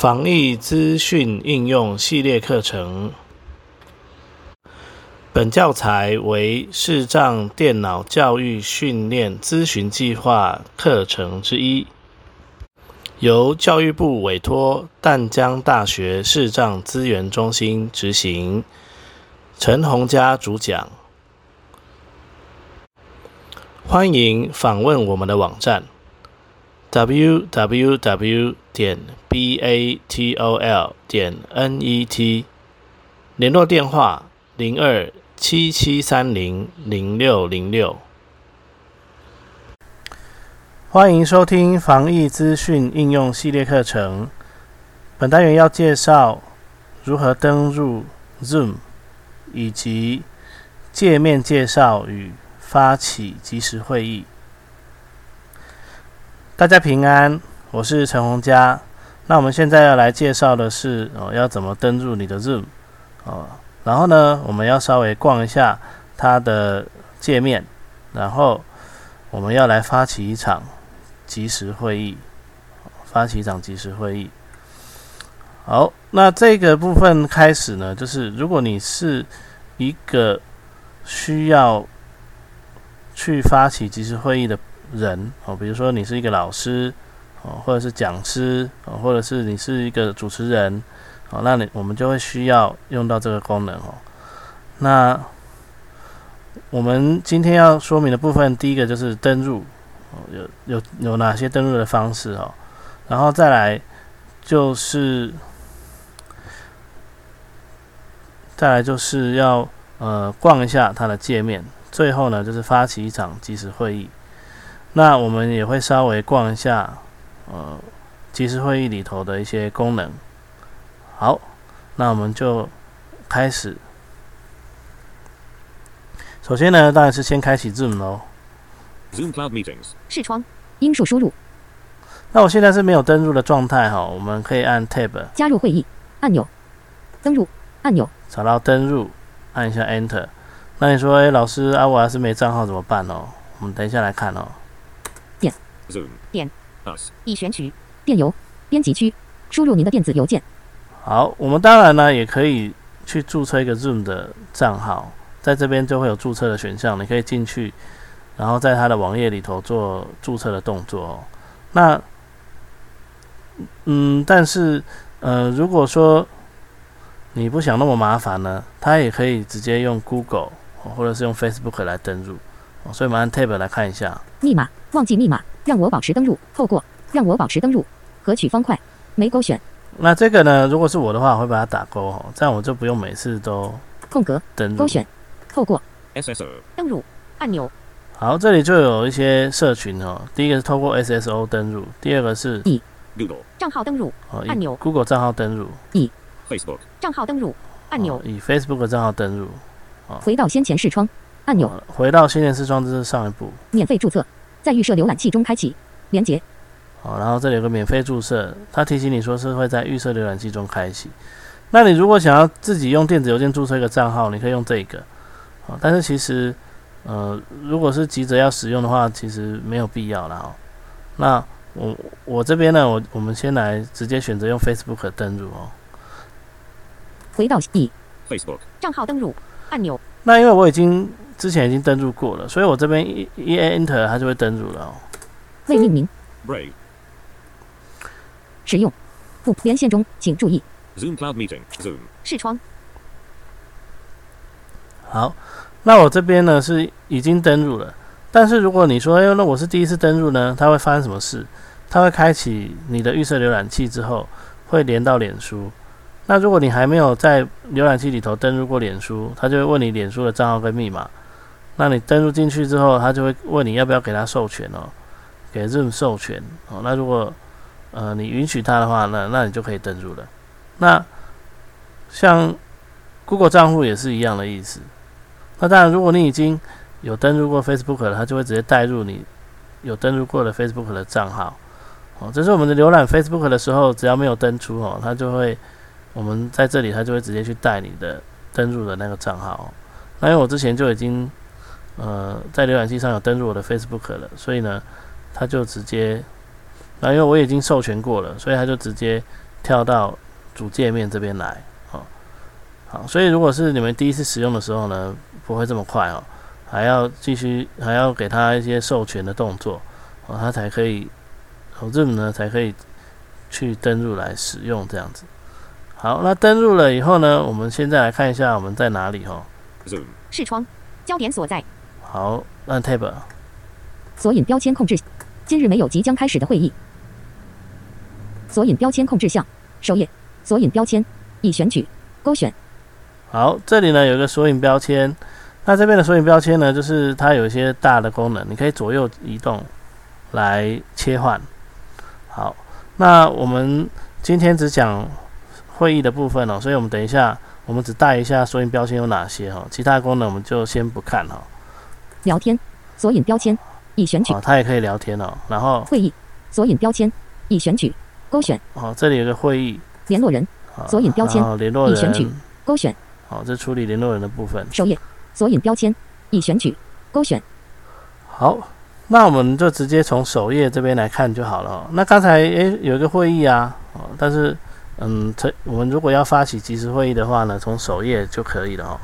防疫资讯应用系列课程。本教材为视障电脑教育训练咨询计划课程之一，由教育部委托淡江大学视障资源中心执行。陈洪佳主讲。欢迎访问我们的网站。Www 点 batol 点 net，联络电话零二七七三零零六零六。欢迎收听防疫资讯应用系列课程。本单元要介绍如何登入 Zoom，以及界面介绍与发起即时会议。大家平安，我是陈洪佳。那我们现在要来介绍的是哦，要怎么登入你的 Zoom 哦。然后呢，我们要稍微逛一下它的界面，然后我们要来发起一场即时会议，发起一场即时会议。好，那这个部分开始呢，就是如果你是一个需要去发起即时会议的。人哦，比如说你是一个老师哦，或者是讲师哦，或者是你是一个主持人哦，那你我们就会需要用到这个功能哦。那我们今天要说明的部分，第一个就是登录哦，有有有哪些登录的方式哦，然后再来就是再来就是要呃逛一下它的界面，最后呢就是发起一场即时会议。那我们也会稍微逛一下，呃，即时会议里头的一些功能。好，那我们就开始。首先呢，当然是先开启 Zoom 喽。Zoom Cloud Meetings 视窗，音数输入。那我现在是没有登录的状态哈，我们可以按 Tab 加入会议按钮，登录按钮，找到登录，按一下 Enter。那你说，哎，老师啊，我要是没账号怎么办哦？我们等一下来看哦。点 us 已选取电邮编辑区，输入您的电子邮件。好，我们当然呢也可以去注册一个 Zoom 的账号，在这边就会有注册的选项，你可以进去，然后在它的网页里头做注册的动作。哦。那，嗯，但是呃，如果说你不想那么麻烦呢，它也可以直接用 Google 或者是用 Facebook 来登录。所以我们按 Tab 来看一下密码，忘记密码。让我保持登录，透过让我保持登录，合取方块没勾选。那这个呢？如果是我的话，我会把它打勾哦，这样我就不用每次都空格登录勾选，透过 SSO 登录按钮。好，这里就有一些社群哦。第一个是透过 SSO 登录，第二个是以 Google 账号登录按钮，Google 账号登录以 Facebook 账号登录按钮，以 Facebook 账号登录。回到先前视窗按钮，回到新电视装置上一步，免费注册。在预设浏览器中开启连接，好，然后这里有个免费注册，它提醒你说是会在预设浏览器中开启。那你如果想要自己用电子邮件注册一个账号，你可以用这个，好，但是其实，呃，如果是急着要使用的话，其实没有必要了哦。那我我这边呢，我我们先来直接选择用 Facebook 登录哦。回到以 Facebook 账号登录按钮。那因为我已经。之前已经登录过了，所以我这边一一 enter 它就会登录了哦。未命名。Ray。使用。不连线中，请注意。Zoom Cloud Meeting Zoom。视窗。好，那我这边呢是已经登录了，但是如果你说，哎呦，那我是第一次登录呢，它会发生什么事？它会开启你的预设浏览器之后，会连到脸书。那如果你还没有在浏览器里头登录过脸书，它就会问你脸书的账号跟密码。那你登录进去之后，他就会问你要不要给他授权哦，给 Zoom 授权哦。那如果呃你允许他的话，那那你就可以登录了。那像 Google 账户也是一样的意思。那当然，如果你已经有登录过 Facebook 了，它就会直接带入你有登录过的 Facebook 的账号哦。这是我们的浏览 Facebook 的时候，只要没有登出哦，它就会我们在这里，它就会直接去带你的登录的那个账号。那因为我之前就已经。呃，在浏览器上有登录我的 Facebook 了，所以呢，他就直接，那因为我已经授权过了，所以他就直接跳到主界面这边来哦。好，所以如果是你们第一次使用的时候呢，不会这么快哦，还要继续还要给他一些授权的动作哦，他才可以哦，Zoom 呢才可以去登入来使用这样子。好，那登入了以后呢，我们现在来看一下我们在哪里哈。Zoom. 视窗，焦点所在，好，按 Tab。索引标签控制。今日没有即将开始的会议。索引标签控制项，首页，索引标签，已选取，勾选，好，这里呢有一个索引标签，那这边的索引标签呢，就是它有一些大的功能，你可以左右移动来切换。好，那我们今天只讲会议的部分哦，所以我们等一下我们只带一下索引标签有哪些哈，其他的功能我们就先不看哈。聊天，索引标签，已选取。哦，，它也可以聊天哦，然后会议，索引标签，已选取，勾选，哦这里有个会议，联络人，索引标签联络人。已选取，勾选，好，这处理联络人的部分。首页，索引标签，已选取，勾选，好，那我们就直接从首页这边来看就好了哦。那刚才诶有一个会议啊，哦，但是嗯，这我们如果要发起即时会议的话呢，从首页就可以了哦。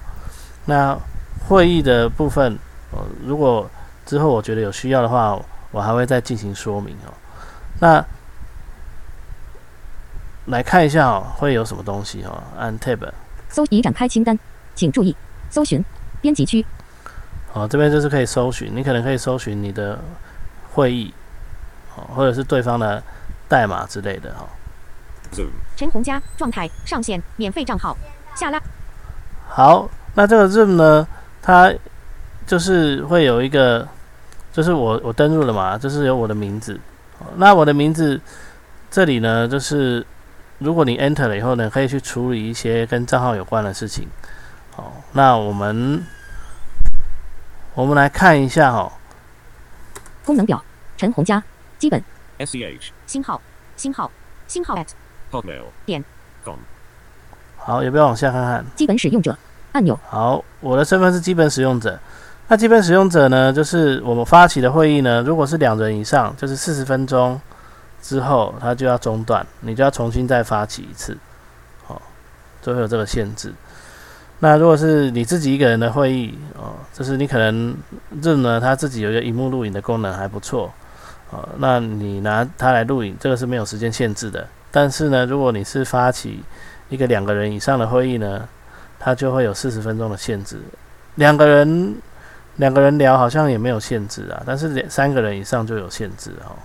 那会议的部分，哦，如果之后我觉得有需要的话，我还会再进行说明哦。那来看一下哦，会有什么东西哦？按 Tab，搜已展开清单，请注意，搜寻，编辑区，哦，这边就是可以搜寻，你可能可以搜寻你的会议，哦，或者是对方的代码之类的哈、哦。陈红佳，状态上线，免费账号，下拉，好，那这个 Zoom 呢，它就是会有一个，就是我我登录了嘛，就是有我的名字。哦那我的名字这里呢，就是如果你 Enter 了以后呢，可以去处理一些跟账号有关的事情。好，那我们我们来看一下哈、功能表，陈红佳，基本，SEH. 星号，星号，星号 at Hotmail. 点 Com. 好，要不要往下看看？基本使用者按钮，好，我的身份是基本使用者。那基本使用者呢，就是我们发起的会议呢，如果是两人以上，就是四十分钟之后，它就要中断，你就要重新再发起一次，哦，就会有这个限制。那如果是你自己一个人的会议，哦，就是你可能 Zoom 呢，它自己有一个荧幕录影的功能还不错，哦，那你拿它来录影，这个是没有时间限制的。但是呢，如果你是发起一个两个人以上的会议呢，它就会有四十分钟的限制。两个人两个人聊好像也没有限制啊，但是两三个人以上就有限制哦。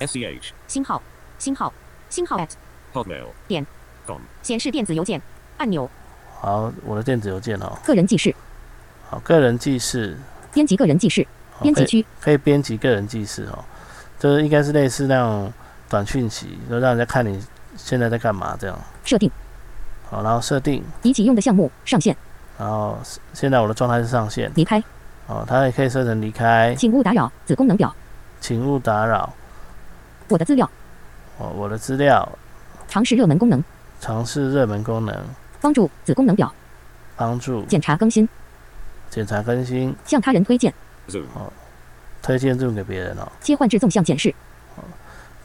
SEH. 星号，星号，星号 at Hotmail. 点。Com. 显示电子邮件按钮，好，我的电子邮件哦，个人记事，好，个人记事，编辑个人记事，好可以编辑区，可以编辑个人记事哦，就是应该是类似那种短讯息，就让人家看你现在在干嘛这样。设定，好，然后设定，已启用的项目上线，然后现在我的状态是上线，离开，哦，它也可以设成离开，请勿打扰，子功能表，请勿打扰，我的资料，哦，我的资料，尝试热门功能，尝试热门功能，帮助子功能表，帮助。检查更新，检查更新，向他人推荐，Zoom. 推荐 Zoom 给别人哦，切换至纵向检视，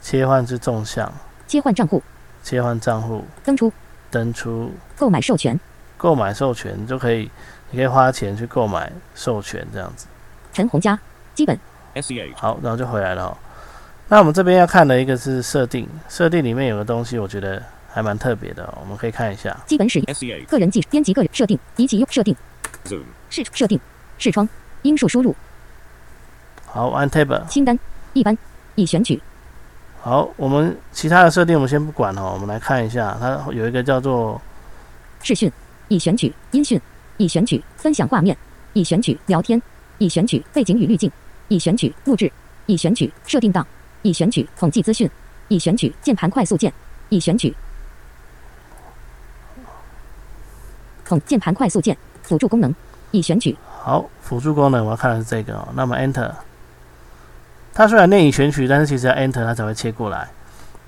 切换至纵向，切换账户，切换账户，登出，登出，购买授权，购买授权就可以，你可以花钱去购买授权这样子。陈红佳，基本，SEA 好，然后就回来了、哦。那我们这边要看的一个是设定，设定里面有个东西，我觉得还蛮特别的、哦，我们可以看一下。基本使用，SEA 个人记编辑个人设定，以及用设定，Zoom. 视设定，视窗，音数输入，好，按 Tab。清单，一般，已选取，好，我们其他的设定我们先不管哦，我们来看一下，它有一个叫做视讯，已选取，音讯，已选取，分享画面，已选取，聊天，已选取，背景与滤镜，已选取，录制，已选取，设定档，已选取，统计资讯，已选取，键盘快速键，已选取，统键盘快速键，辅助功能，已选取，好辅助功能，我要看的是这个哦。那么 Enter，它虽然念已选取，但是其实要 Enter 它才会切过来。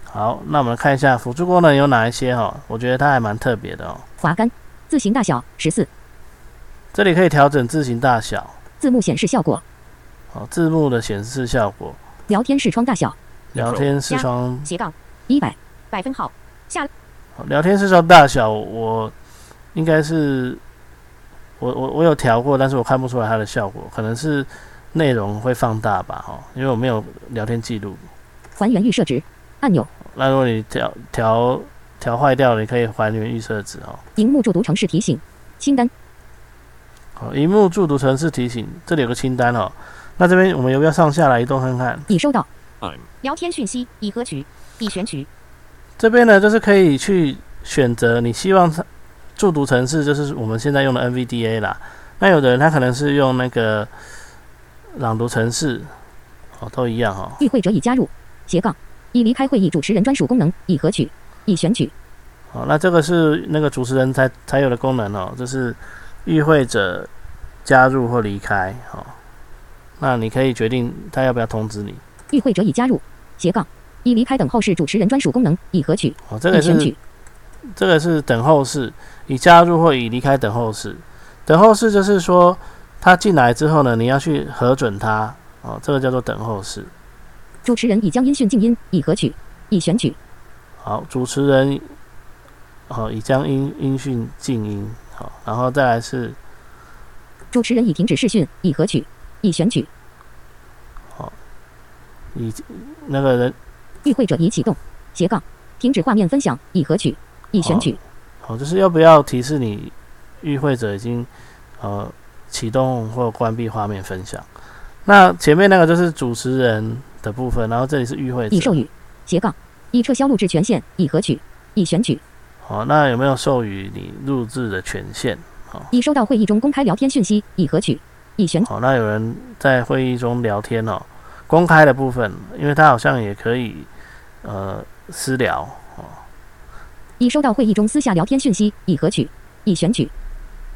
好，那我们看一下辅助功能有哪一些哈、哦？我觉得它还蛮特别的哦。滑杆，字形大小十四，这里可以调整字形大小，字幕显示效果，好，字幕的显示效果，聊天视窗大小，聊天视窗。斜杠一百，百分号，下好聊天视窗大小，我应该是我我我有调过，但是我看不出来它的效果，可能是内容会放大吧，哈，因为我没有聊天记录。还原预设值。按钮，那如果你调调调坏掉了，你可以还原预设值哦。荧幕助读城市提醒。清单，好，荧幕助读城市提醒，这里有个清单哦。那这边我们要不要上下来移动看看？已收到聊天讯息已合取，已选取，这边呢，就是可以去选择你希望它助读程式，就是我们现在用的 NVDA 啦。那有的人他可能是用那个朗读程式，哦，都一样哈、哦。与会者已加入斜杠已离开会议主持人专属功能已合取，已选取，好，那这个是那个主持人才才有的功能哦，就是与会者加入或离开，哦，那你可以决定他要不要通知你。与会者已加入斜杠已离开等候室主持人专属功能已合取，哦，这个是这个是等候室，已加入或已离开等候室。等候室就是说，他进来之后呢，你要去核准他，哦，这个叫做等候室。主持人已将音讯静音已合取，已选取，好，主持人，哦，已将音音讯静音，好，然后再来是主持人已停止视讯已合取，已选取，好已那个人，与会者已启动斜杠停止画面分享已合取，已选取，好，就是要不要提示你与会者已经呃启动或关闭画面分享。那前面那个就是主持人的部分，然后这里是与会者。已授予斜杠已撤销录制权限已合取，已选取，好，那有没有授予你录制的权限？好。已收到会议中公开聊天讯息已合取，已选好，那有人在会议中聊天哦，公开的部分，因为他好像也可以呃私聊哦，已收到会议中私下聊天讯息已合取，已选取，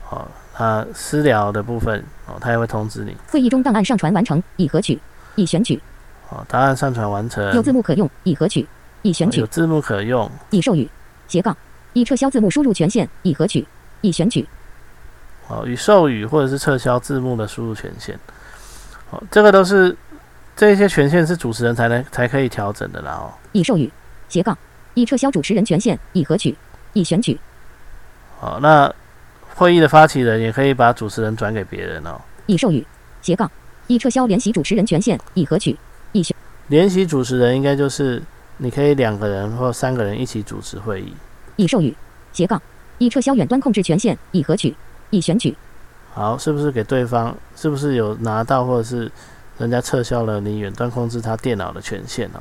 好，那私聊的部分哦，他也会通知你。会议中档案上传完成已合取，已选取，好，档案上传完成，有字幕可用已合取，已选取。有，字幕可用。已授予斜杠已撤销字幕输入权限已合取，已选取，好，已授予或者是撤销字幕的输入权限，好，这个都是这些权限是主持人才能才可以调整的啦哦。已授予斜杠已撤销主持人权限已合取，已选取，好，那会议的发起人也可以把主持人转给别人哦。已授予斜杠已撤销联席主持人权限已合取，已选联席主持人应该就是你可以两个人或三个人一起主持会议。已授予斜杠已撤销远端控制权限已合取，已选取，好，是不是给对方？是不是有拿到或者是人家撤销了你远端控制他电脑的权限哦？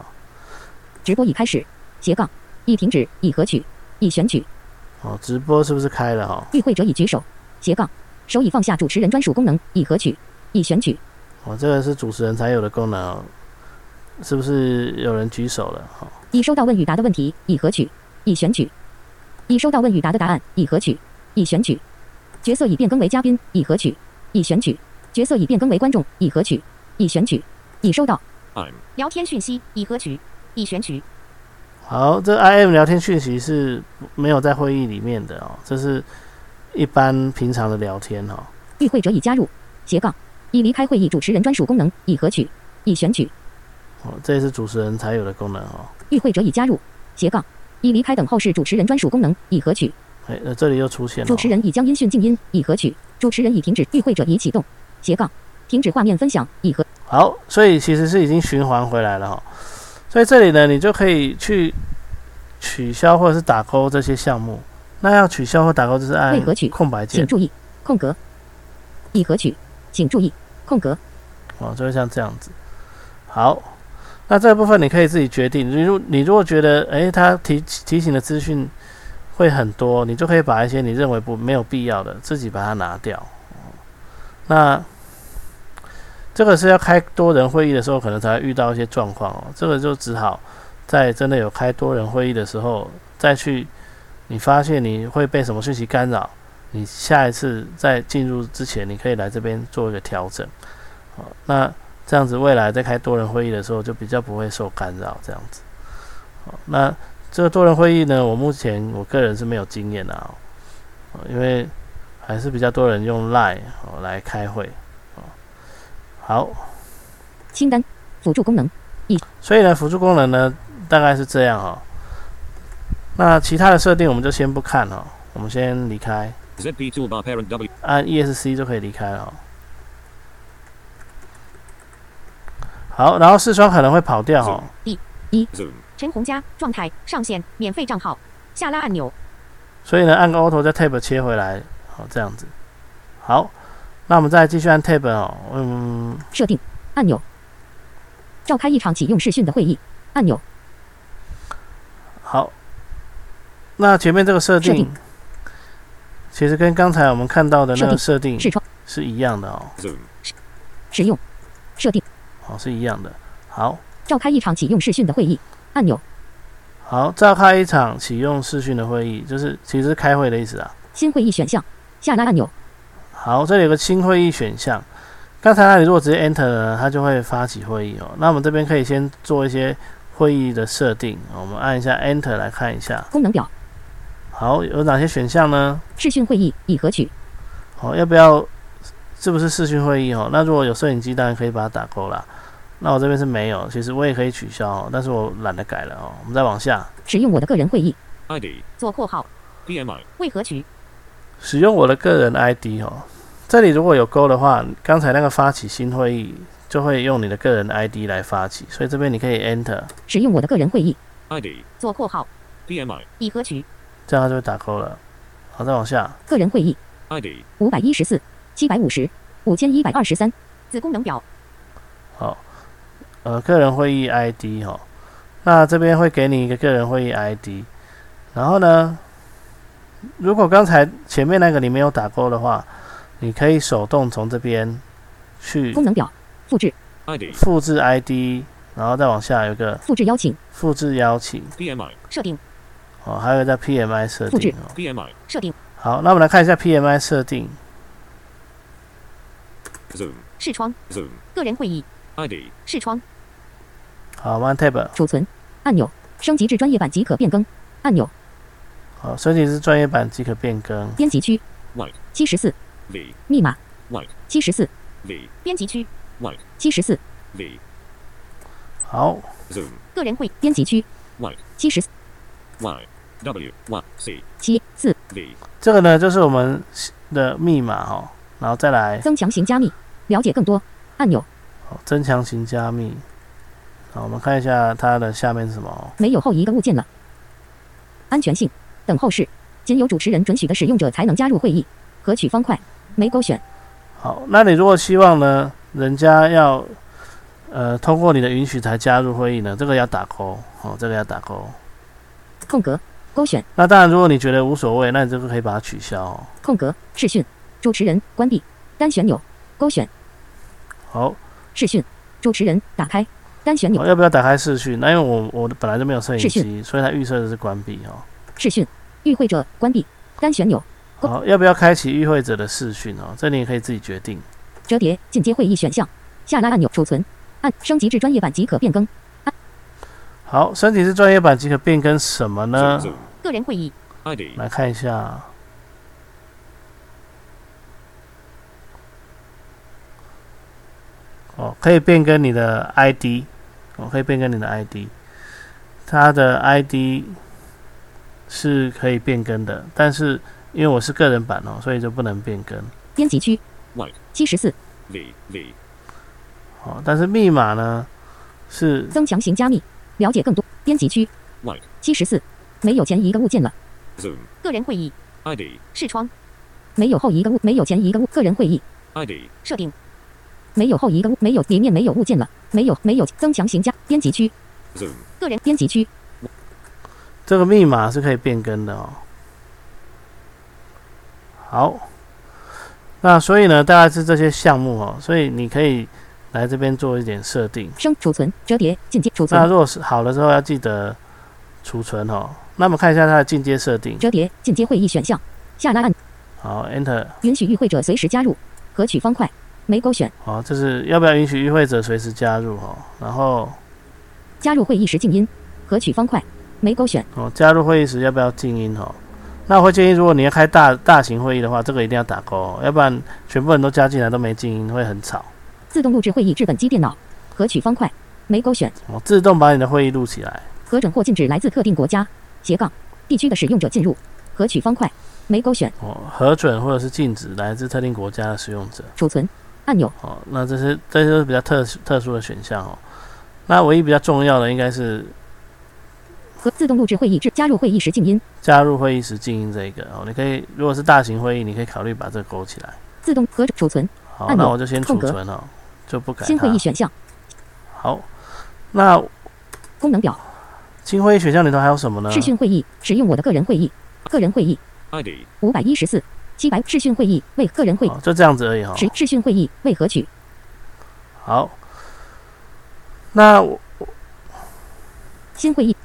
直播已开始斜杠已停止已合取，已选取，哦，直播是不是开了哦？与会者已举手斜杠手已放下主持人专属功能已合取，已选取，哦，这个是主持人才有的功能哦。是不是有人举手了？哦，已收到问与答的问题已合取，已选取，已收到问与答的答案已合取，已选取，角色已变更为嘉宾已合取，已选取，角色已变更为观众已合取，已选取，已收到 I'm 聊天讯息已合取，已选取，好，这 I M 聊天讯息是没有在会议里面的哦，这是一般平常的聊天哦。与会者已加入斜杠已离开会议主持人专属功能已合取，已选取，哦，这也是主持人才有的功能哦。与会者已加入斜杠已离开等候室主持人专属功能已合取，哎，那这里又出现了、主持人已将音讯静音已合取，主持人已停止，与会者已启动。斜杠。停止画面分享已合，好，所以其实是已经循环回来了哈、所以这里呢，你就可以去取消或者是打勾这些项目。那要取消或打勾，就是按为何取空白键请注意空格。已合取，请注意空格。哦，就会像这样子。好，那这部分你可以自己决定。你如你如果觉得诶，他提提醒的资讯会很多，你就可以把一些你认为不没有必要的自己把它拿掉。那这个是要开多人会议的时候，可能才会遇到一些状况哦。这个就只好在真的有开多人会议的时候再去，你发现你会被什么讯息干扰，你下一次在进入之前，你可以来这边做一个调整。好，那这样子未来在开多人会议的时候就比较不会受干扰，这样子。好，那这个多人会议呢，我目前我个人是没有经验的啊、哦，因为还是比较多人用 Line 哦来开会。哦，好，清单辅助功能一所以呢，辅助功能呢大概是这样哈、那其他的设定我们就先不看哦，我们先离开，ZP toolbar parent W. 按 ESC 就可以离开了哦。好，然后视窗可能会跑掉哦。Zoom. 陈红佳状态上线免费账号下拉按钮所以呢，按个 Auto 再 Tab 切回来，好这样子。好，那我们再继续按 Tab 哦，嗯，设定按钮，召开一场启用视讯的会议按钮好。那前面这个设定设定，其实跟刚才我们看到的那个设定视窗是一样的哦，Zoom. 使用设定好是一样的。好，召开一场启用视讯的会议按钮好，召开一场启用视讯的会议，就是其实是开会的意思啊。新会议选项下拉按钮好，这里有个新会议选项。刚才那里如果直接 Enter 呢，它就会发起会议哦。那我们这边可以先做一些会议的设定，我们按一下 Enter 来看一下。功能表好，有哪些选项呢？视讯会议已合取好，要不要？是不是视讯会议哦？那如果有摄影机，当然可以把它打勾啦。那我这边是没有，其实我也可以取消哦，但是我懒得改了哦。我们再往下，使用我的个人会议 ID. 做括号 DMI 为何取使用我的个人 ID 哦。这里如果有勾的话，刚才那个发起新会议就会用你的个人 ID 来发起，所以这边你可以 Enter，使用我的个人会议 ID. 做括号 DMI 已何取这样它就会打勾了。好，再往下，个人会议 ID. 五百一十四七百五十五千一百二十三子功能表好，呃，个人会议 ID 哈、那这边会给你一个个人会议 ID，然后呢，如果刚才前面那个你没有打勾的话，你可以手动从这边去功能表复制 ID. 复制 ID，然后再往下有一个复制邀请复制邀请，PMI. 设定哦，还有一个在 PMI 设复制定哦。PMI. 设定好，那我们来看一下 PMI 设定。Zoom. 视窗 Zoom. 个人会议 ID. 视窗好，，OneTab 储存按钮升级至专业版即可变更按钮好，升级至专业版即可变更。编辑区 White. 七十四 V. 密码 White. 七十四 V. 编辑区 White. 七十四 V. 好，Zoom. 个人会编辑区 White. 七十 Y. W. Y. C. 七四 V. 这个呢就是我们的密码哈、哦，然后再来增强型加密了解更多按钮好增强型加密。好，我们看一下它的下面是什么。哦。没有后移的物件了。安全性。等候室。仅有主持人准许的使用者才能加入会议。合取方块。没勾选。好，那你如果希望呢，人家要呃通过你的允许才加入会议呢，这个要打勾。哦，这个要打勾。空格。勾选。那当然，如果你觉得无所谓，那你这个可以把它取消。哦。空格。视讯主持人。关闭。单旋钮勾选。好，视讯主持人。打开单旋钮我要不要打开视讯？那因为我我本来就没有摄影机，所以它预设的是关闭哦。视讯与会者关闭单旋钮好，要不要开启与会者的视讯哦？这你也可以自己决定。折叠进阶会议选项下拉按钮储存按升级至专业版即可变更好，升级至专业版即可变更什么呢.个人会议来看一下。哦，可以变更你的 ID，哦，可以变更你的 ID，它的 ID 是可以变更的，但是因为我是个人版哦，所以就不能变更。编辑区.七十四 V. V. 好，但是密码呢是增强型加密了解更多编辑区.七十四没有前一个物件了 Zoom. 个人会议 ID. 视窗没有后一个物没有前一个物个人会议 ID. 设定没有后一个物没有里面没有物件了没有没有增强型加编辑区个人编辑区这个密码是可以变更的哦。好，那所以呢，大概是这些项目哦，所以你可以来这边做一点设定。生储存折叠进阶储那存如果是好了之后，要记得储存哦。那我们看一下它的进阶设定。折叠进阶会议选项下拉按好，Enter。允许与会者随时加入核取方块没勾选好，这是要不要允许与会者随时加入哦？然后加入会议时静音核取方块没勾选哦，加入会议时要不要静音哦？那我会建议，如果你要开大大型会议的话，这个一定要打勾、哦，要不然全部人都加进来都没静音，会很吵。自动录制会议至本机电脑核取方块没勾选哦，自动把你的会议录起来。核准或禁止来自特定国家斜杠地区的使用者进入，核取方块，没勾选，哦，核准或者是禁止来自特定国家的使用者。储存按钮，哦，那这些这些都是比较特殊特殊的选项哦。那唯一比较重要的应该是和自动录制会议至加入会议时静音，加入会议时静音这一个哦。你可以如果是大型会议，你可以考虑把这个勾起来。自动和储存好，那我就先储存哦，就不改新会议。选项好，那功能表新会议选项里头还有什么呢？视讯会议使用我的个人会议，个人会议 ID. 五百一十四七百视讯会议为个人会哦，就这样子而已哈、十视讯会议为何取？好，那我新会议。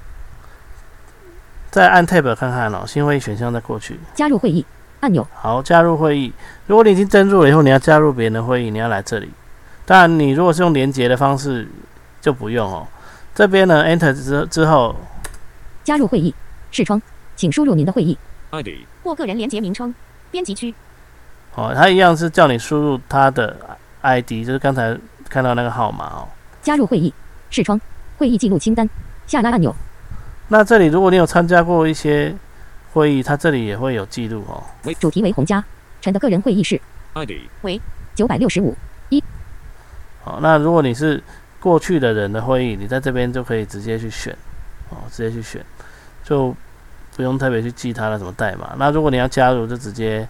再按 Tab 看看哦，新会议选项再过去。加入会议。按钮。好，加入会议。如果你已经登入了以后，你要加入别人的会议，你要来这里。当然，你如果是用连接的方式，就不用哦。这边呢，Enter 之之后，加入会议视窗，请输入您的会议。ID. 或个人连接名称编辑区哦，它一样是叫你输入它的 ID，就是刚才看到那个号码哦。加入会议视窗会议记录清单下拉按钮那这里如果你有参加过一些会议，它这里也会有记录哦。主题为洪家陈的个人会议室 ID. 为九百六十五一好，那如果你是过去的人的会议，你在这边就可以直接去选，哦，直接去选，就不用特别去记它的什么代码。那如果你要加入，就直接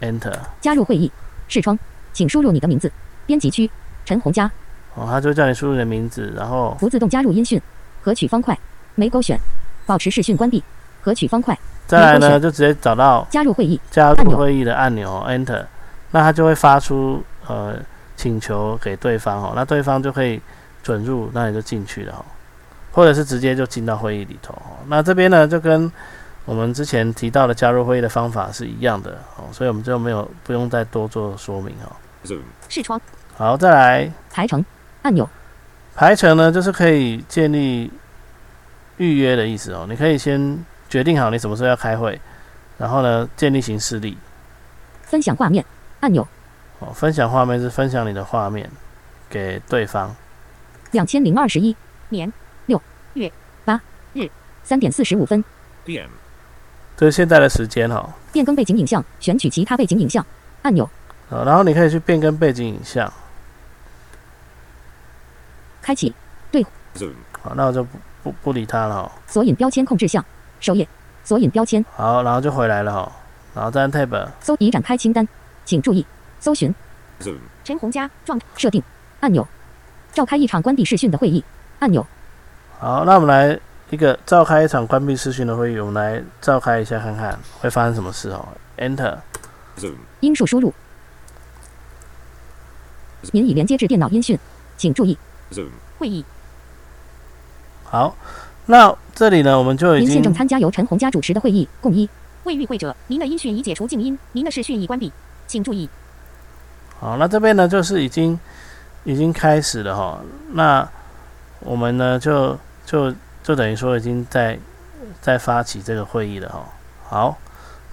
Enter，加入会议视窗，请输入你的名字编辑区陈红佳哦，它就叫你输入你的名字，然后不自动加入音讯合取方块没勾选。保持视讯关闭合取方块。再来呢，就直接找到加入会议加入会议的按钮 Enter，那它就会发出呃请求给对方哦，那对方就可以准入，那你就进去了哦，或者是直接就进到会议里头哦。那这边呢就跟我们之前提到的加入会议的方法是一样的哦，所以我们就没有不用再多做说明哦。视窗好，再来排程按钮排程呢，就是可以建立预约的意思哦。你可以先决定好你什么时候要开会，然后呢建立行事历。分享画面按钮哦，分享画面是分享你的画面给对方。两千零二十一年六月八日三点四十五分。PM. 这是现在的时间哈、变更背景影像选取其他背景影像按钮。好，然后你可以去变更背景影像。开启。Zoom. 好，那我就不不不理他了哈、索引标签控制项首页。索引标签。好，然后就回来了哈、然后再按 Tab。搜已展开清单，请注意。搜寻。陈红家状设定。按钮，召开一场关闭视讯的会议。按钮，好，那我们来一个召开一场关闭视讯的会议，我们来召开一下看看会发生什么事哦。Enter。音数输入。您已连接至电脑音讯，请注意 Zoom. 会议。好，那这里呢，我们就已您现正参加由陈洪家主持的会议，共一。未与会者，您的音讯已解除静音，您的视讯已关闭，请注意。好，那这边呢就是已经已经开始了哈。那我们呢就就就等于说已经在在发起这个会议了哈。好，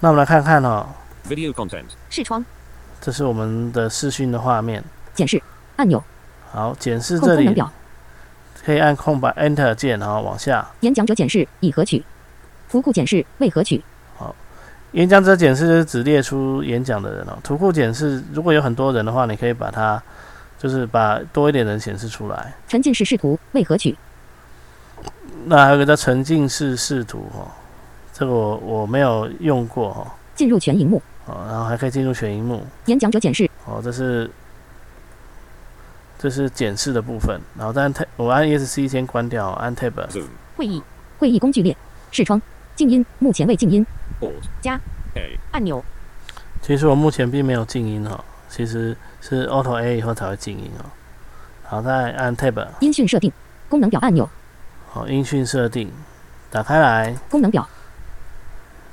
那我们来看看哈，Video content. 视窗这是我们的视讯的画面。检视按钮，好，检视这里可以按空白 Enter 键，然后往下。演讲者检视已合取，图库检视未合取，好演讲者检视就是只列出演讲的人哦。图库检视如果有很多人的话，你可以把它就是把多一点人显示出来。沉浸式视图未合取，那还有一个叫沉浸式视图哦，这个我我没有用过哦。进入全荧幕，哦，然后还可以进入全荧幕演讲者检视哦，这是这是检视的部分，然后再按 tab，我按 ESC 先关掉，按 tab，Zoom. 会议会议工具列视窗静音，目前未静音.加 A. 按钮，其实我目前并没有静音哦，其实是 Auto A 以后才会静音哦。好，再按 tab，音讯设定功能表按钮，好，音讯设定打开来功能表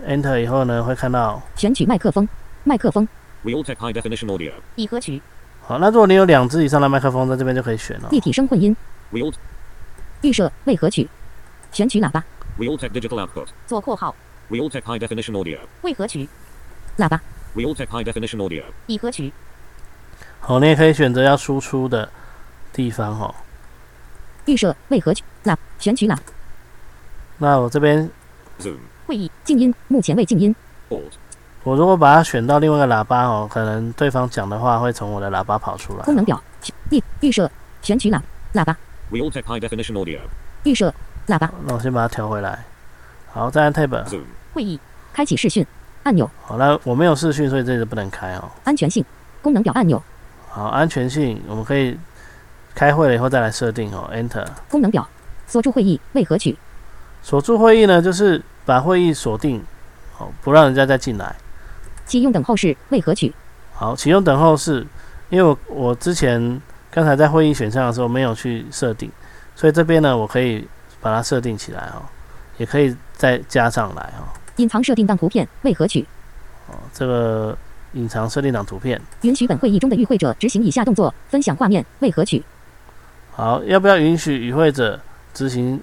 ，Enter 以后呢，会看到选取麦克风，麦克风 Realtek high definition audio. 已核取，好，那如果你有两只以上的麦克风，在这边就可以选了。立体声混音 Real 预设未核取，选取喇叭 Realtek digital output. 左括号 Realtek high definition audio. 未核取，喇叭 Realtek high definition audio. 已合取，好，你也可以选择要输出的地方哦。预设为何取，喇选取喇那我这边.会议静音，目前未静音。我如果把它选到另外一个喇叭哦，可能对方讲的话会从我的喇叭跑出来。功能表，预预设，选取喇喇叭，Realtek High Definition Audio. 预设喇叭，那我先把它调回来。好，再按 Tab。会议开启视讯按钮，好，了我没有视讯，所以这个不能开哦。安全性功能表按钮，好，安全性我们可以开会了以后再来设定哦。Enter。功能表锁住会议为何取锁住会议呢，就是把会议锁定，哦，不让人家再进来。启用等候室为何取好，启用等候室，因为我我之前刚才在会议选项的时候没有去设定，所以这边呢我可以把它设定起来哦，也可以再加上来哦。隐藏设定档图片为何取哦，这个隐藏设定档图片，允许本会议中的与会者执行以下动作：分享画面为何取好，要不要允许与会者执行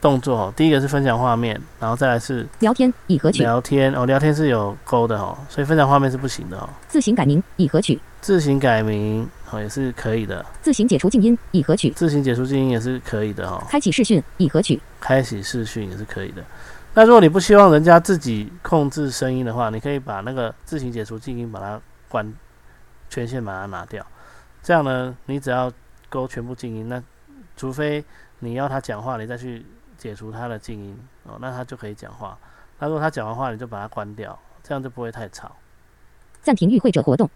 动作？哦，第一个是分享画面，然后再来是聊天已合取聊天哦，聊天是有勾的哦，所以分享画面是不行的哦。自行改名已合取自行改名哦也是可以的，自行解除静音已合取自行解除静音也是可以的哦。开启视讯已合取开启视讯也是可以的。那如果你不希望人家自己控制声音的话，你可以把那个自行解除静音把它关权限把它拿掉。这样呢，你只要勾全部静音，那除非你要他讲话，你再去解除他的静音哦，那他就可以讲话。那如果他讲完话，你就把它关掉，这样就不会太吵。暂停与会者活动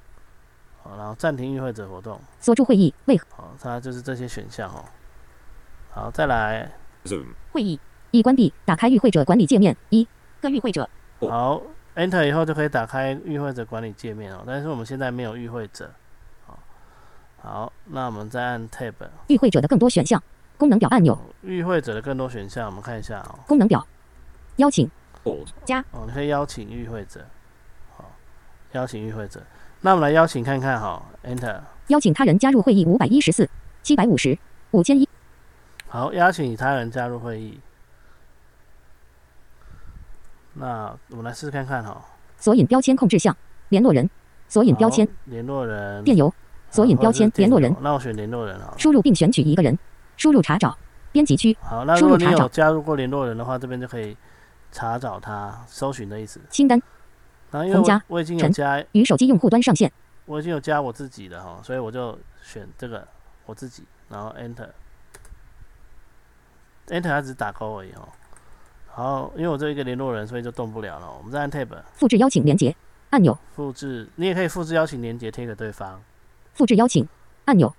好，然后暂停与会者活动，锁住会议为何好，它就是这些选项哦。好，再来，Zoom. 会议已关闭，打开与会者管理界面一个与会者好，Enter 以后就可以打开与会者管理界面哦。但是我们现在没有与会者，好，好，那我们再按 Tab，与会者的更多选项。功能表按钮。与会者的更多选项，我们看一下哦。功能表邀请。Alt. 哦，你可以邀请与会者，好，邀请与会者。那我们来邀请看看哈，Enter，邀请他人加入会议五百一十四七百五十五千一。好，邀请他人加入会议。那我们来试试看看哈。索引标签控制项联络人。索引标签。联络人，电邮索引标签联络人那我选联络人啊。输入并选取一个人输入查找编辑区好，那如果你有加入过联络人的话，这边就可以查找他，搜寻的意思。清单然后因为洪家我我已经有加，与手机用户端上线我已经有加我自己的哈，所以我就选这个我自己，然后 Enter。Enter 它只是打勾而已哦。好，因为我这一个联络人，所以就动不了了。我们再按 Tab 复制邀请连接按钮复制，你也可以复制邀请连接贴给对方，复制邀请按钮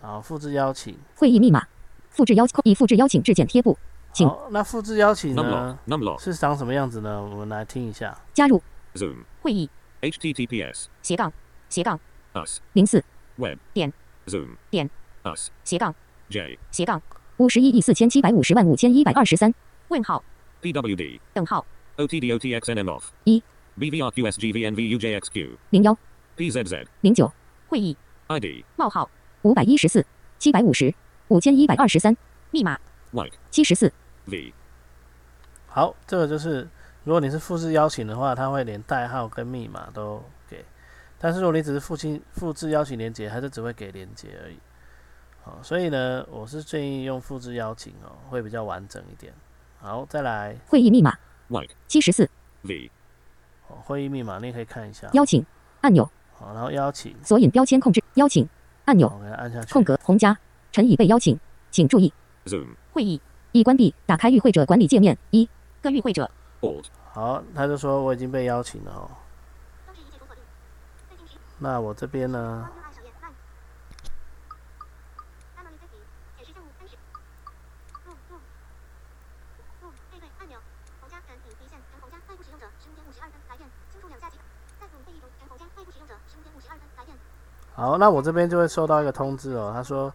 然后复制邀请。会议密码复制邀请已复制邀请至简贴布请，那复制邀请.呢 Numlock. 是长什么样子呢？我们来听一下。加入 Zoom. 会议 HTTPS. 斜杠斜杠 Us. 零四 Web. 点 Zoom. 点 Us. 斜杠 J. 斜杠五十一亿四千七百五十万五千一百二十三问号 PWD. 等号 OTDOTXNM off. 一 BVRQSGVNVUJXQ. 零幺 PZZ. 零九会议 ID. 冒号五百一十四七百五十五千一百二十三密码 White. 七十四 V. 好，这个就是如果你是复制邀请的话，它会连代号跟密码都给。但是如果你只是复制复制邀请连接，它就只会给连接而已。好，所以呢，我是建议用复制邀请哦，会比较完整一点。好，再来会议密码 White. 七十四 V. 哦，会议密码你也可以看一下。邀请按钮好，然后邀请，索引标签控制邀请按钮，我给它按下去。空格红加陈已被邀请，请注意 Zoom. 会议已关闭，打开与会者管理界面一各与会者.好，他就说我已经被邀请了哦。那我这边呢？好，那我这边就会收到一个通知哦，他说，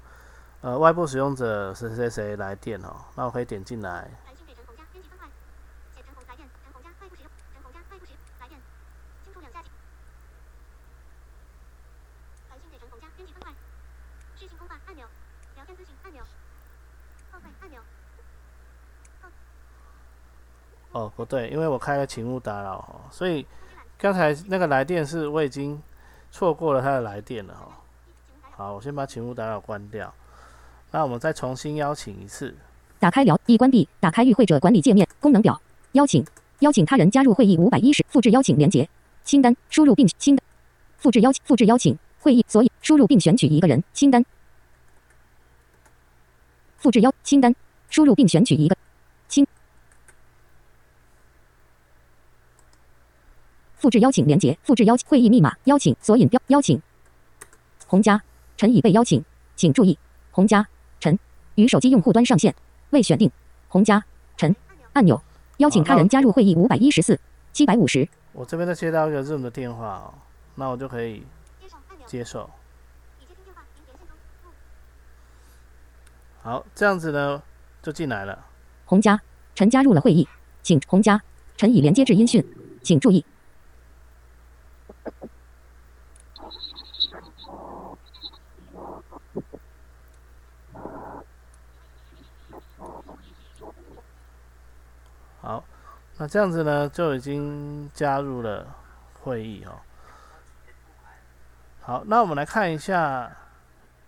呃，外部使用者谁谁谁来电哦，那我可以点进来。哦，不对，因为我开了请勿打扰哦，所以刚才那个来电是我已经错过了他的来电了哈。好，我先把请勿打扰关掉。那我们再重新邀请一次。打开聊已关闭，打开与会者管理界面功能表邀请，邀请他人加入会议五百一十，复制邀请连接清单，输入并清单，复制邀请，复制邀请会议，所以输入并选取一个人清单，复制邀清单，输入并选取一个清，复制邀请连接，复制邀请会议密码，邀请索引标邀请，洪家陈已被邀请，请注意，洪家陈与手机用户端上线，未选定，洪家陈按钮，邀请他人加入会议五百一十四七百五十，我这边再接到一个 Zoom 的电话哦，那我就可以接受。接受。已接听电话，您连线中。好，这样子呢就进来了。洪家陈加入了会议，请洪家陈已连接至音讯，请注意，好，那这样子呢就已经加入了会议哦。好，那我们来看一下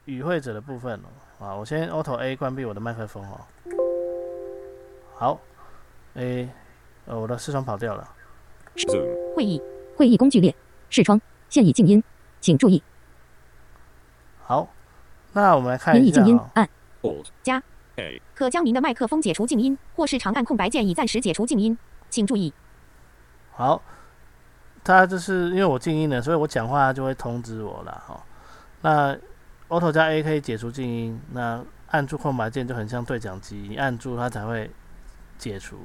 与会者的部分哦。啊，我先 Auto A 关闭我的麦克风哦。好，A，呃，我的视窗跑掉了。会议会议工具列视窗现已静音，请注意，好，那我们来看您已静音一下哦。按 Alt. 加 A. 可将您的麦克风解除静音，或是长按空白键以暂时解除静音，请注意，好，它就是因为我静音了，所以我讲话它就会通知我了哈、哦。那 Auto 加 A 可以解除静音，那按住空白键就很像对讲机，你按住它才会解除，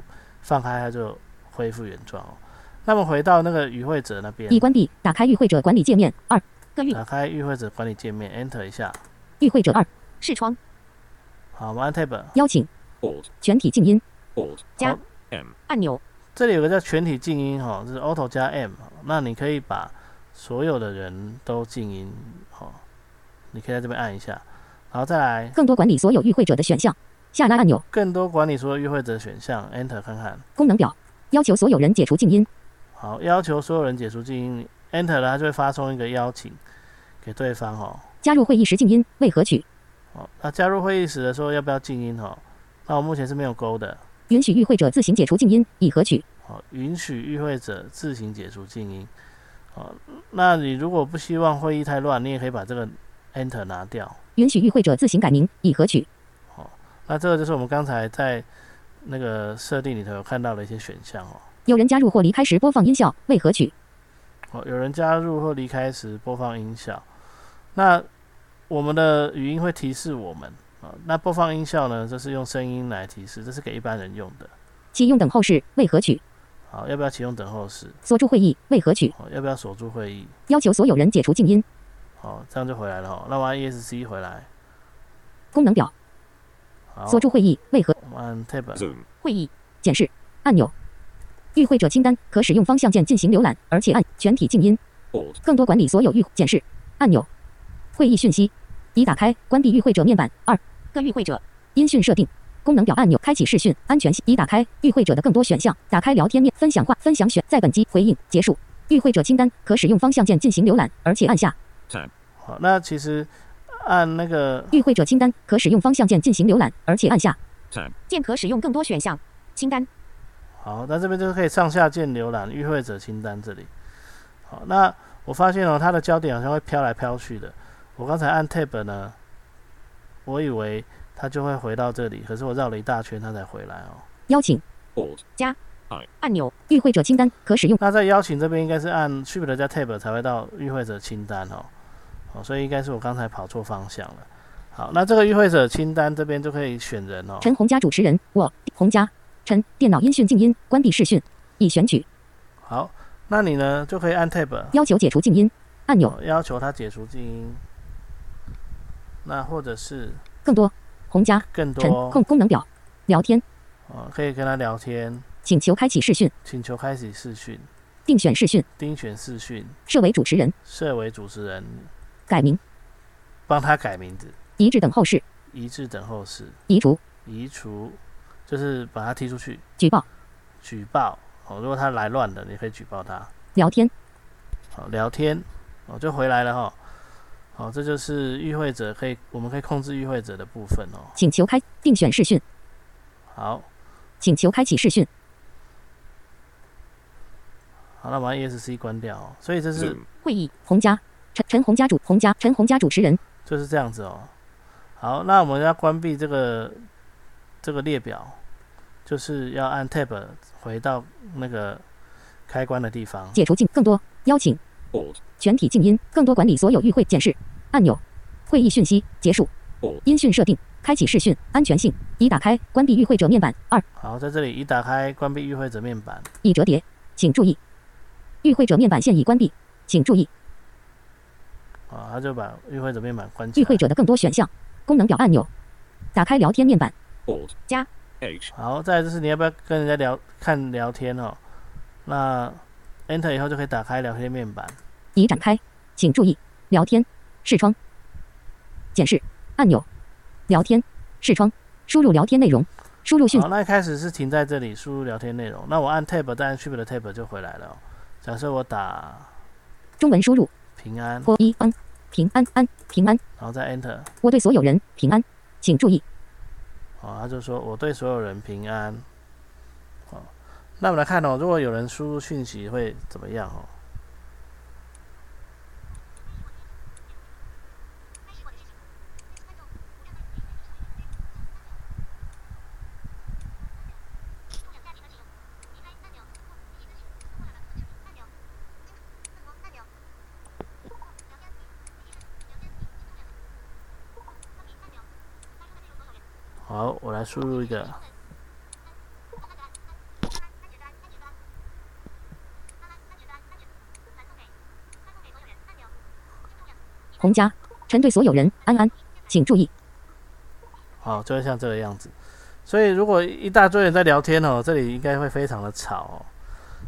放开它就恢复原状。哦。那么回到那个与会者那边。已，关闭，打开与会者管理界面二。个打开与会者管理界面，Enter 一下，与会者二视窗好，我们按 Tab，邀请 Alt. 全体静音 Alt. 加 M. 按钮，这里有个叫全体静音哈，这是 Auto 加 M，那你可以把所有的人都静音，哈，你可以在这边按一下，然后再来更多管理所有与会者的选项，下拉按钮，更多管理所有与会者的选项，Enter 看看。功能表要求所有人解除静音，好，要求所有人解除静音，Enter 了，它就会发送一个邀请给对方哦。加入会议时静音为何取？好，那加入会议室的时候要不要静音哦？那我目前是没有勾的。允许与会者自行解除静音以何取？好，允许与会者自行解除静音。好，那你如果不希望会议太乱，你也可以把这个 Enter 拿掉。允许与会者自行改名以何取？好那这个就是我们刚才在那个设定里头有看到的一些选项哦。有人加入或离开时播放音效为何取？哦，有人加入或离开时播放音效，那我们的语音会提示我们啊。那播放音效呢，这是用声音来提示，这是给一般人用的。启用等候室为何取？好，要不要启用等候室？锁住会议为何取？好，要不要锁住会议？要求所有人解除静音。好，这样就回来了哈。那我按 ESC 回来，功能表好，锁住会议为何？我按 Tab，Zoom. 会议检视按钮。与会者清单可使用方向键进行浏览，而且按全体静音。更多管理所有与检视按钮。会议讯息已打开，关闭与会者面板二个与会者音讯设定功能表按钮，开启视讯安全性已打开与会者的更多选项，打开聊天面分享话分享选在本机回应结束。与会者清单可使用方向键进行浏览，而且按下.好，那其实按那个与会者清单可使用方向键进行浏览，而且按下.键可使用更多选项清单。好，那这边就是可以上下键浏览与会者清单这里。好，那我发现哦，它的焦点好像会飘来飘去的。我刚才按 Tab 呢，我以为它就会回到这里，可是我绕了一大圈，它才回来哦。邀请 Alt. 按钮，与会者清单可使用那在邀请这边应该是按 Shift 加 Tab 才会到与会者清单哦。哦，所以应该是我刚才跑错方向了。好，那这个与会者清单这边就可以选人哦。陈红家主持人，我红家陈电脑音讯静音，关闭视讯，已选取好，那你呢就可以按 Tab 要求解除静音按钮，哦要求他解除静音。那或者是更多红加更多控功能表聊天，哦，可以跟他聊天，请求开启视讯，请求开启视讯，定选视讯，定选视讯，设为主持人，设为主持人，改名，帮他改名字，一致等候室，移至等候室，移除移除，就是把他踢出去，举报举报。哦，如果他来乱的，你可以举报他。聊天，好，聊天，哦，就回来了哈。好，这就是与会者可以，我们可以控制与会者的部分哦。请求开定选视讯，好，请求开启视讯，好，那把 ESC 关掉哦。所以这是会议洪家陈陈洪家主洪家陈洪家主持人就是这样子哦。好，那我们要关闭这个这个列表，就是要按 Tab 回到那个开关的地方。解除进更多邀请.全体静音更多管理所有与会检视按钮会议讯息结束音讯设定开启视讯安全性已打开关闭与会者面板二好，在这里已打开关闭与会者面板。已折叠请注意与会者面板现已关闭请注意啊，他就把与会者面板关起来。与会者的更多选项功能表按钮打开聊天面板 Alt. 加 H. 好，再来就是你要不要跟人家聊看聊天哦？那 Enter 以后就可以打开聊天面板。已展开，请注意聊天视窗。检视按钮，聊天视窗输入聊天内容，输入讯好，那一开始是停在这里输入聊天内容，那我按 Tab 再按 Shift 的 Tab 就回来了。哦、假设我打中文输入平安，或一安平安安平安，然后再 Enter，我对所有人平安，请注意。好，他就说我对所有人平安。好，那我们来看哦，如果有人输入讯息会怎么样哦？开始我的事情。观众，共享家庭的使用。离开按钮。一起咨询。过了的按钮。更多按钮。聊天。聊天。关闭按钮。发出的内容所有人。好，我来输入一个，洪家陈对所有人安安，请注意好，就会像这个样子。所以如果一大堆人在聊天哦，这里应该会非常的吵哦。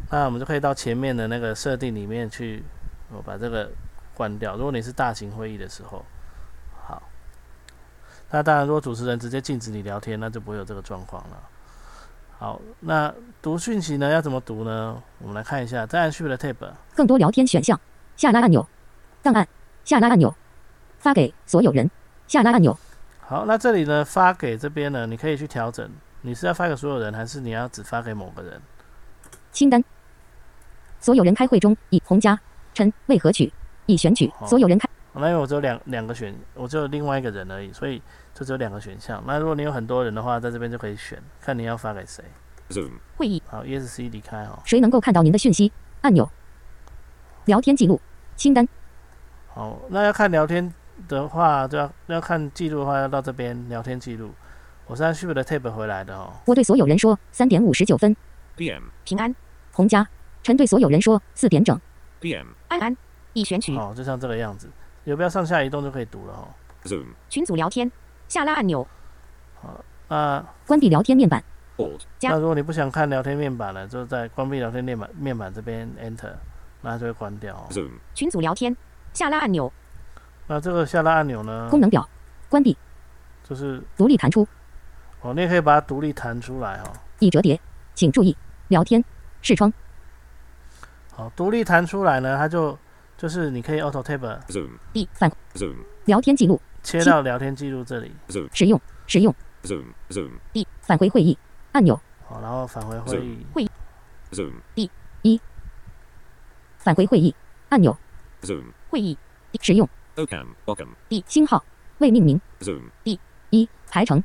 那我们就可以到前面的那个设定里面去，我把这个关掉。如果你是大型会议的时候，好。那当然，如果主持人直接禁止你聊天，那就不会有这个状况了。好，那读讯息呢要怎么读呢？我们来看一下，再按 Shift 的 Tab，更多聊天选项下拉按钮档案下拉按钮发给所有人下拉按钮好，那这里呢发给这边呢，你可以去调整，你是要发给所有人，还是你要只发给某个人？清单所有人开会中以洪家陈为何取已选取所有人开那因为我只有两两个选，我只有另外一个人而已，所以就只有两个选项。那如果你有很多人的话，在这边就可以选，看你要发给谁。Zoom. 会议好，ESC 离开哦。谁能够看到您的讯息按钮聊天记录清单好，那要看聊天的话，就要要看记录的话，要到这边聊天记录。我是按 Shift 的 Tab 回来的哦。我对所有人说三点五十九分 PM. 平安洪家陈对所有人说四点整 PM. 安安已选取好，就像这个样子，有没有上下移动就可以读了哦。Zoom. 群组聊天下拉按钮。好那关闭聊天面板。Alt. 加。那如果你不想看聊天面板了，就在关闭聊天面板面板这边 Enter，那它就会关掉哦。Zoom. 群组聊天下拉按钮。那这个下拉按钮呢，功能表。关闭。就是。独立弹出。哦，你也可以把它独立弹出来哦。已折叠。请注意。聊天。视窗。好，独立弹出来呢，它就就是你可以 Auto Tab Zoom. 第返 Zoom. 聊天记录切到聊天记录这里，Zoom. 使用使用 Zoom. Zoom. 第返回会议按钮好，然后返回会议会议，Zoom. 返回会议按钮 Zoom. 会议使用 OCAM. Ocam. 第星号未命名 Zoom. 一排程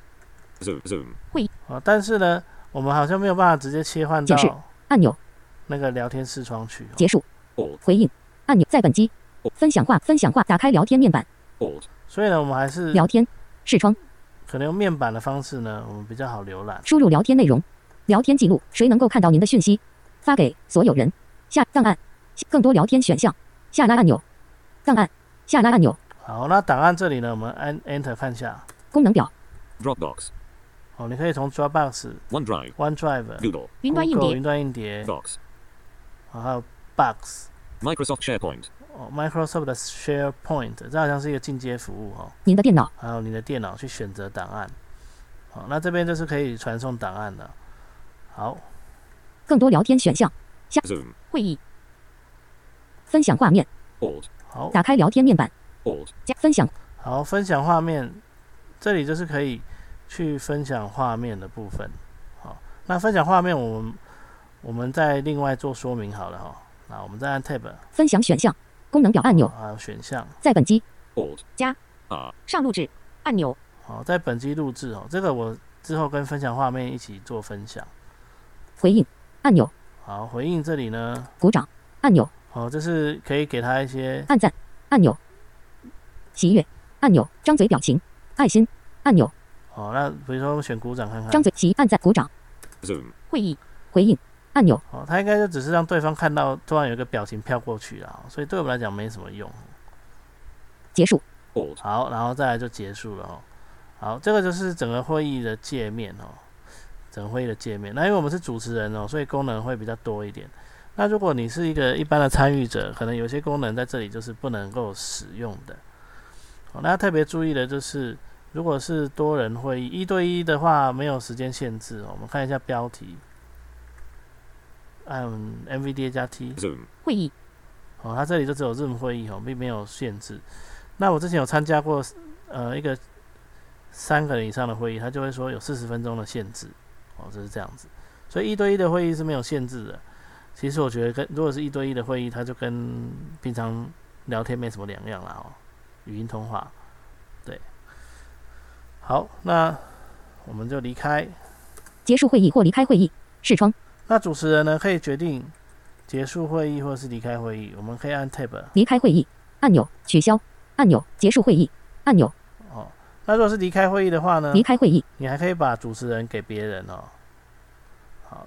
Zoom. Zoom. 会议啊，但是呢，我们好像没有办法直接切换解释到按钮那个聊天视窗去、哦。结束.回应按钮在本机分享化分享化打开聊天面板.所以呢，我们还是聊天视窗可能用面板的方式呢，我们比较好浏览。输入聊天内容聊天记录谁能够看到您的讯息发给所有人下档案更多聊天选项下拉按钮档案下拉按钮好，那档案这里呢，我们按 Enter 看一下。功能表 Dropbox. 哦，你可以从 Dropbox、OneDrive. OneDrive. 云端硬碟云端硬碟，Docs. 啊还有 Box、Microsoft SharePoint. 哦 Microsoft 的 SharePoint，这好像是一个进阶服务哦。您的电脑还有您的电脑去选择档案。好，那这边就是可以传送档案的。好，更多聊天选项 Zoom. 会议分享画面 Alt. 好，打开聊天面板 Alt. 加分享好，分享画面，这里就是可以去分享画面的部分。好，那分享画面我们我们再另外做说明好了哈。那我们再按 Tab，分享选项功能表按钮，啊选项，在本机。Alt. 加。啊。上录制按钮，好，在本机录制哦，这个我之后跟分享画面一起做分享。回应按钮，好，回应这里呢，鼓掌按钮，好，这是可以给他一些按赞按钮，喜悦按钮，张嘴表情爱心按钮，好，那比如说我们选鼓掌看看。张，嘴喜按赞鼓掌。Zoom. 会议回应按钮，哦，他应该就只是让对方看到突然有一个表情飘过去啊，所以对我们来讲没什么用。结束 Alt. 好，然后再来就结束了哦。好，这个就是整个会议的界面哦，整个会议的界面。那因为我们是主持人哦，所以功能会比较多一点。那如果你是一个一般的参与者，可能有些功能在这里就是不能够使用的。哦，那特别注意的就是，如果是多人会议，一对一的话没有时间限制哦。我们看一下标题，按 MVDA 加 T。Zoom. 会议哦，它这里就只有 Zoom 会议哦，并没有限制。那我之前有参加过呃一个三个人以上的会议，它就会说有四十分钟的限制哦，就是这样子。所以一对一的会议是没有限制的。其实我觉得跟如果是一对一的会议，它就跟平常聊天没什么两样啦哦，语音通话。对，好，那我们就离开。结束会议或离开会议视窗那主持人呢可以决定结束会议或是离开会议，我们可以按 Tab。离开会议按钮取消按钮结束会议按钮哦，那如果是离开会议的话呢？离开会议你还可以把主持人给别人哦。好，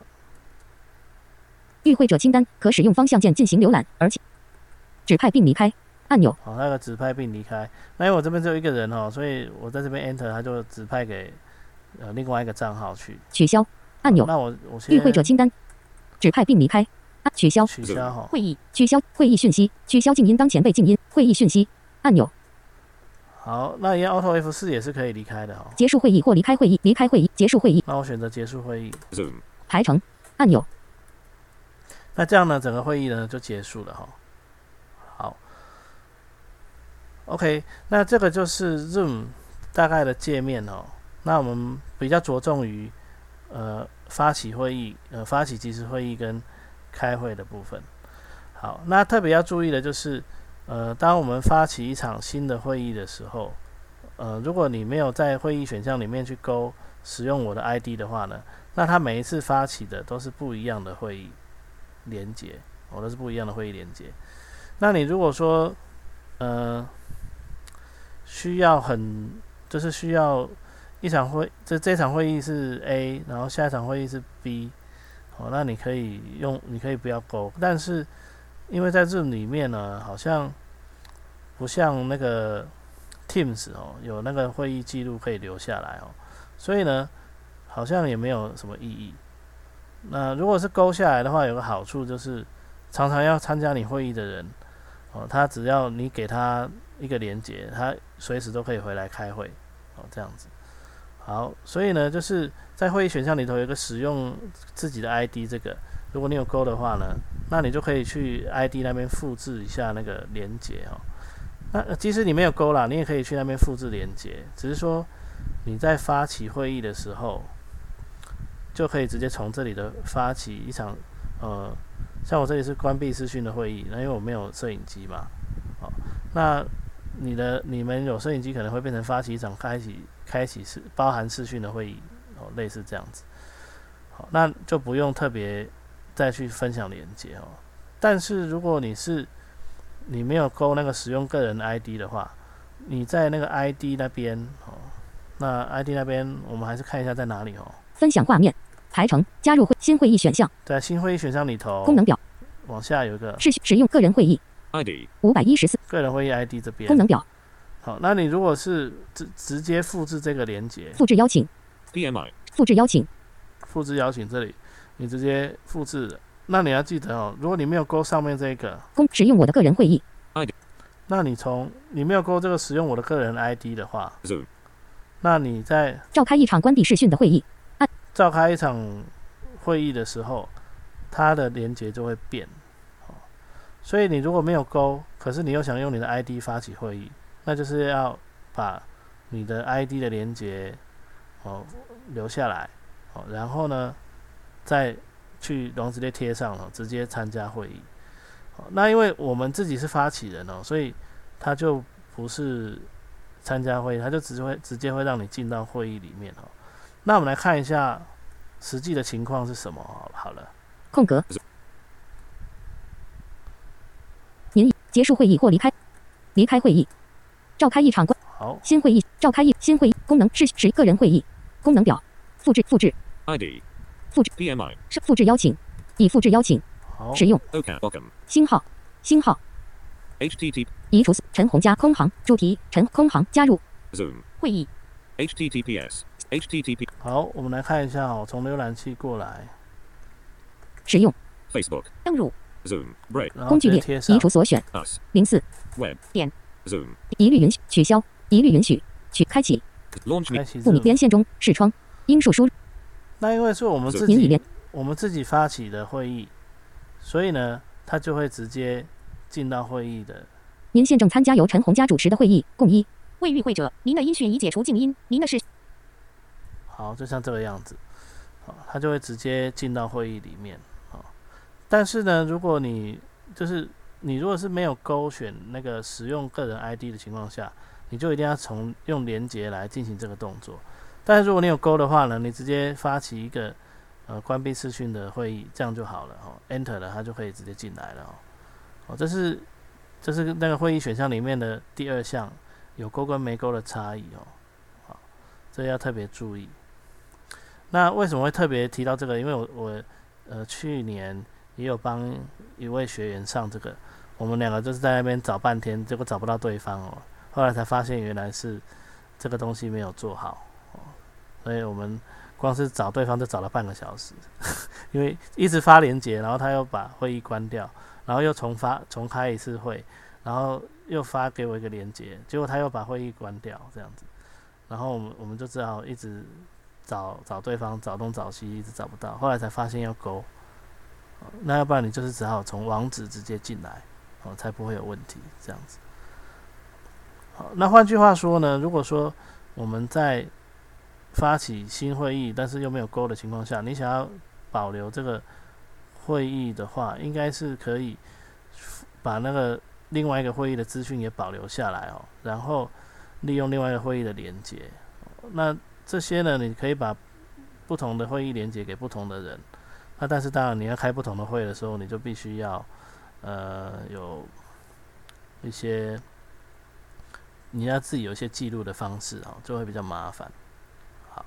与会者清单可使用方向键进行浏览，而且指派并离开按钮好，那个指派并离开。那因为我这边只有一个人哦，所以我在这边 Enter，他就指派给呃另外一个账号去。取消按钮那我我先与会者清单指派并离开按取消取消哈。会议取消会议讯息取消静音当前被静音会议讯息按钮好，那一样 Auto F 四也是可以离开的哈。结束会议或离开会议离开会议结束会议那我选择结束会议。Zoom. 排程按钮那这样呢，整个会议呢就结束了哈。好，OK，那这个就是 Zoom 大概的界面哦。那我们比较着重于呃发起会议、呃发起即时会议跟开会的部分。好，那特别要注意的就是，呃，当我们发起一场新的会议的时候，呃，如果你没有在会议选项里面去勾使用我的 ID 的话呢，那它每一次发起的都是不一样的会议连接，哦，都是不一样的会议连接。那你如果说，呃，需要很，就是需要一场会，这这场会议是 A，然后下一场会议是 B，哦，那你可以用，你可以不要勾，但是因为在 Zoom 里面呢，好像不像那个 Teams 哦，有那个会议记录可以留下来哦，所以呢，好像也没有什么意义。那如果是勾下来的话，有个好处就是，常常要参加你会议的人，哦，他只要你给他一个连接，他随时都可以回来开会，哦，这样子。好，所以呢，就是在会议选项里头有一个使用自己的 ID 这个，如果你有勾的话呢，那你就可以去 ID 那边复制一下那个连接哦。那即使你没有勾啦，你也可以去那边复制连接，只是说你在发起会议的时候，就可以直接从这里的发起一场，呃，像我这里是关闭视讯的会议，那因为我没有摄影机嘛，好、那你的你们有摄影机可能会变成发起一场开启开启视包含视讯的会议，哦，类似这样子，好，那就不用特别再去分享连接哦。但是如果你是你没有勾那个使用个人 ID 的话，你在那个 ID 那边哦，那 ID 那边我们还是看一下在哪里哦。分享画面排程加入会新会议选项在新会议选项里头，功能表往下有一个是使用个人会议 ID. 五百一十四个人会议 ID 这边功。能表好，那你如果是直直接复制这个连接，复制邀请 DMI. 复制邀请复制邀请这里，你直接复制了。那你要记得哦，如果你没有勾上面这个，公使用我的个人会议那你从你没有勾这个使用我的个人 ID 的话，那你在召开一场关闭视讯的会议召开一场会议的时候，它的连接就会变。哦，所以你如果没有勾，可是你又想用你的 ID 发起会议，那就是要把你的 ID 的连接哦留下来，哦，然后呢再去然后直接贴上了，直接参加会议。好那因为我们自己是发起人哦，所以他就不是参加会议，他就直接会直接会让你进到会议里面哦。那我们来看一下实际的情况是什么哦。好了，空格。您结束会议或离开，离开会议，召开一场关好，新会议，召开一新会议功能是是个人会议功能表，复制复制 ID. Fuji. PMI. 是复制邀请，已复制邀请好，使用 OK Welcome 星号星号 HTTP. 移除陈红加空行主题陈空行加入 Zoom. 会议 HTTPS. HTTP. 好，我们来看一下哦，从浏览器过来，使用 Facebook. 登入 Zoom. Break. 工具列移除所选 Us. 零四 Web. 点 Zoom. 一律允许取消一律允许取开启 Launch 开 me. 启不明连线中视窗英数输入那因为是我们自己我们自己发起的会议，所以呢，他就会直接进到会议的。您现正参加由陈红佳主持的会议，共一。未与会者，您的音讯已解除静音，您的是好，就像这个样子，好，他就会直接进到会议里面。好，但是呢，如果你就是你如果是没有勾选那个使用个人 ID 的情况下，你就一定要从用连接来进行这个动作。但是如果你有勾的话呢，你直接发起一个呃关闭视讯的会议，这样就好了哦。Enter 了，它就可以直接进来了哦。哦，这是这是那个会议选项里面的第二项，有勾跟没勾的差异哦。好，这要特别注意。那为什么会特别提到这个？因为我我呃去年也有帮一位学员上这个，我们两个就是在那边找半天，结果找不到对方哦。后来才发现原来是这个东西没有做好哦，所以我们光是找对方就找了半个小时，因为一直发连接，然后他又把会议关掉，然后又重发重开一次会，然后又发给我一个连接，结果他又把会议关掉，这样子，然后我们我们就只好一直找找对方，找东找西，一直找不到，后来才发现要勾，那要不然你就是只好从网址直接进来，哦，才不会有问题，这样子。好，那换句话说呢，如果说我们在发起新会议，但是又没有勾的情况下，你想要保留这个会议的话，应该是可以把那个另外一个会议的资讯也保留下来哦，然后利用另外一个会议的连接。那这些呢，你可以把不同的会议连接给不同的人。那但是当然，你要开不同的会的时候，你就必须要呃有一些你要自己有一些记录的方式哦，就会比较麻烦。好，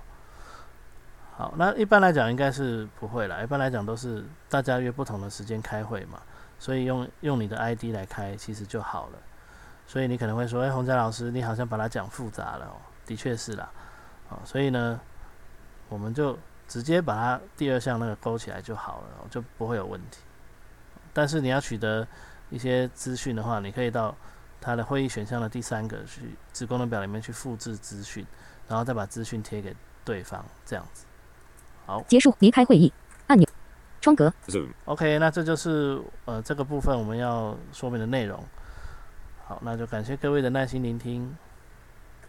好，那一般来讲应该是不会啦，一般来讲都是大家约不同的时间开会嘛，所以用用你的 ID 来开其实就好了。所以你可能会说，哎、洪佳老师，你好像把它讲复杂了哦，的确是啦，啊，所以呢，我们就直接把它第二项那个勾起来就好了，就不会有问题。但是你要取得一些资讯的话，你可以到它的会议选项的第三个去子功能表里面去复制资讯，然后再把资讯贴给对方，这样子。好结束离开会议按钮，窗格. OK，那这就是呃这个部分我们要说明的内容。好，那就感谢各位的耐心聆听，